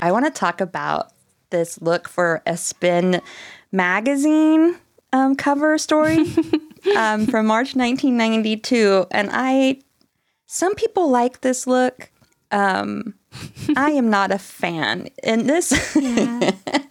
I want to talk about this look for a Spin magazine um, cover story um, from March 1992. And I, some people like this look. Um, I am not a fan. And this, Yeah.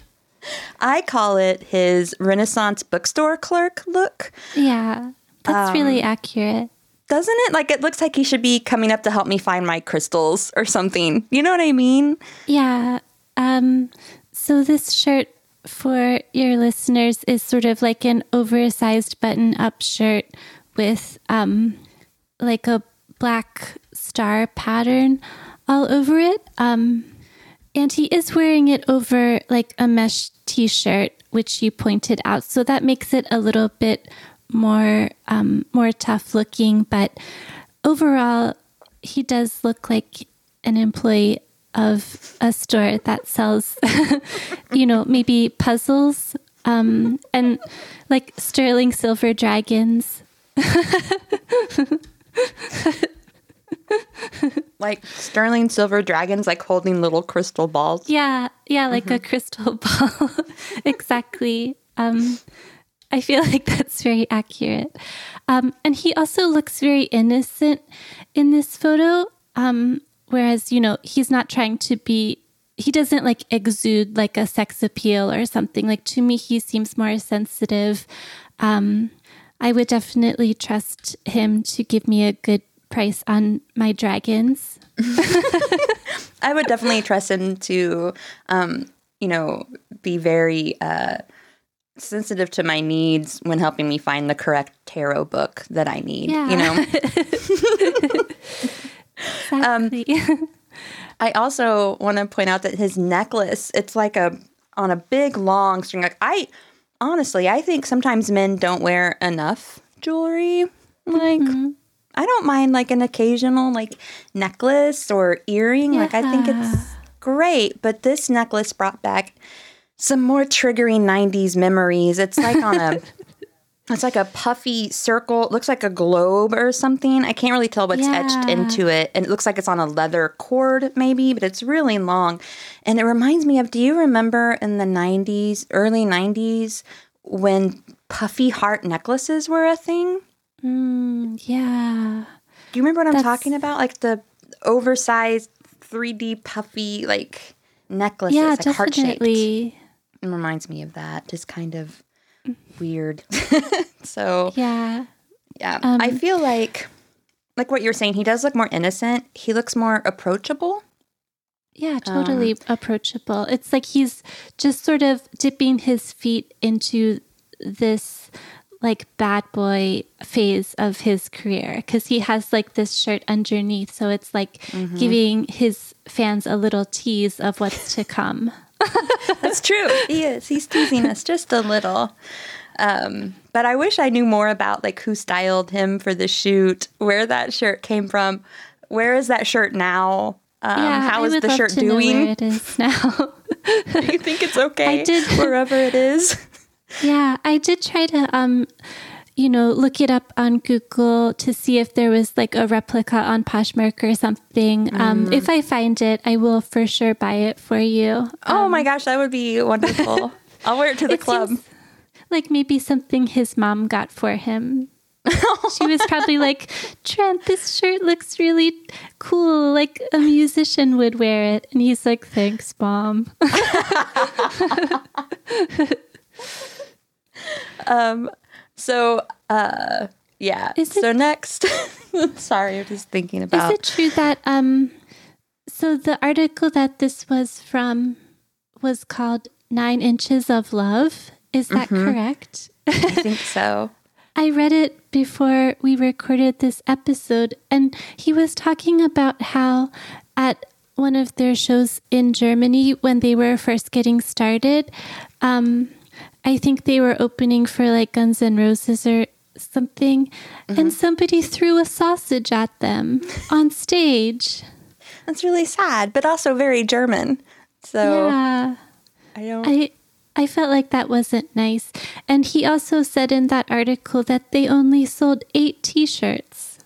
I call it his Renaissance bookstore clerk look. Yeah. That's really accurate. Doesn't it? Like, it looks like he should be coming up to help me find my crystals or something. You know what I mean? Yeah. Um, so this shirt for your listeners is sort of like an oversized button up shirt with um, like a black star pattern all over it. Um, and he is wearing it over like a mesh t shirt, which you pointed out. So that makes it a little bit more um, more tough looking. But overall, he does look like an employee of a store that sells, you know, maybe puzzles um, and like sterling silver dragons. Like sterling silver dragons, like holding little crystal balls. Yeah, yeah, like a crystal ball. exactly. Um, I feel like that's very accurate. Um, and he also looks very innocent in this photo. Um, whereas, you know, he's not trying to be, he doesn't like exude like a sex appeal or something. Like to me, he seems more sensitive. Um, I would definitely trust him to give me a good price on my dragons. I would definitely trust him to, um, you know, be very uh, sensitive to my needs when helping me find the correct tarot book that I need. Yeah. You know, Exactly. Um, I also want to point out that his necklace, it's like a on a big long string. Like I honestly, I think sometimes men don't wear enough jewelry. Like mm-hmm. I don't mind like an occasional like necklace or earring. Like I think it's great, but this necklace brought back some more triggering 90s memories. It's like on a it's like a puffy circle. It looks like a globe or something. I can't really tell what's etched into it. And it looks like it's on a leather cord, maybe, but it's really long. And it reminds me of do you remember in the 90s, early 90s, when puffy heart necklaces were a thing? Mm, yeah. Do you remember what I'm talking about? Like the oversized 3D puffy, like necklaces, Yeah, like heart shaped. definitely. It reminds me of that. Just kind of weird. so Yeah. yeah, Um, I feel like like what you're saying. He does look more innocent. He looks more approachable. Yeah, totally approachable. It's like he's just sort of dipping his feet into this like bad boy phase of his career because he has like this shirt underneath. So it's like giving his fans a little tease of what's to come. That's true. he is. He's teasing us just a little. Um, but I wish I knew more about like who styled him for the shoot, where that shirt came from, where is that shirt now? Um, how I is the shirt to know where doing? it is now. Do you think it's okay I did- wherever it is? Yeah, I did try to um you know, look it up on Google to see if there was like a replica on Poshmark or something. Mm. Um, if I find it, I will for sure buy it for you. oh my gosh, that would be wonderful. I'll wear it to the It club. like maybe something his mom got for him. she was probably like, Trent, this shirt looks really cool. Like a musician would wear it. And he's like, thanks, mom. Um, so uh, yeah. Is it- so next, sorry, I'm just thinking about. Is it true that um so the article that this was from was called Nine Inches of Love? Is that Mm-hmm. correct? I think so. I read it before we recorded this episode, and he was talking about how at one of their shows in Germany, when they were first getting started, um, I think they were opening for like Guns N' Roses or something, and mm-hmm. somebody threw a sausage at them on stage. That's really sad, but also very German. So Yeah. I don't. I I felt like that wasn't nice. And he also said in that article that they only sold eight t-shirts.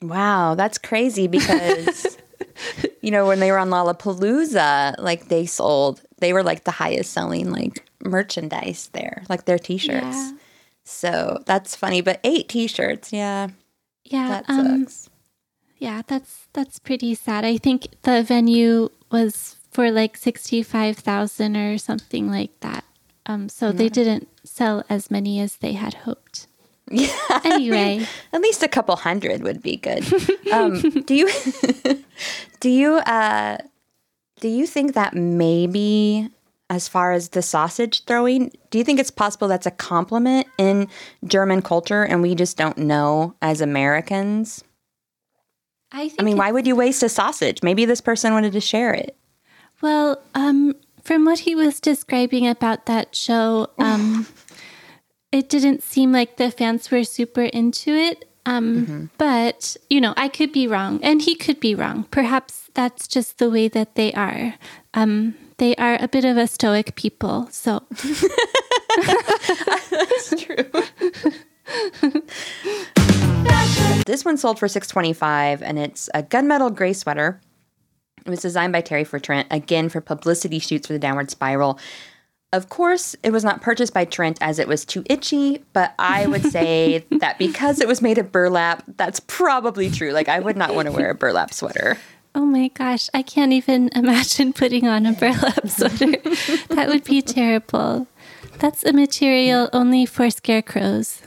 wow, that's crazy because you know, when they were on Lollapalooza, like they sold, they were like the highest selling like merchandise there, like their t-shirts. Yeah. So that's funny, but eight t-shirts, yeah, Yeah. that um, sucks. Yeah, that's that's pretty sad. I think the venue was for like sixty five thousand or something like that. Um, so they didn't sell as many as they had hoped. Yeah. Anyway, At least a couple hundred would be good. Um, do you do you uh, do you think that maybe as far as the sausage throwing, do you think it's possible that's a compliment in German culture and we just don't know as Americans? I think I mean, why would you waste a sausage? Maybe this person wanted to share it. Well, um, from what he was describing about that show, um, it didn't seem like the fans were super into it. Um, But, you know, I could be wrong, and he could be wrong. Perhaps that's just the way that they are. Um, they are a bit of a stoic people. So, This one sold for six twenty five, and it's a gunmetal gray sweater. It was designed by Terry for Trent, again for publicity shoots for the Downward Spiral. Of course, it was not purchased by Trent as it was too itchy, but I would say that because it was made of burlap, that's probably true. Like, I would not want to wear a burlap sweater. oh my gosh, I can't even imagine putting on a burlap sweater. that would be terrible. That's a material only for scarecrows.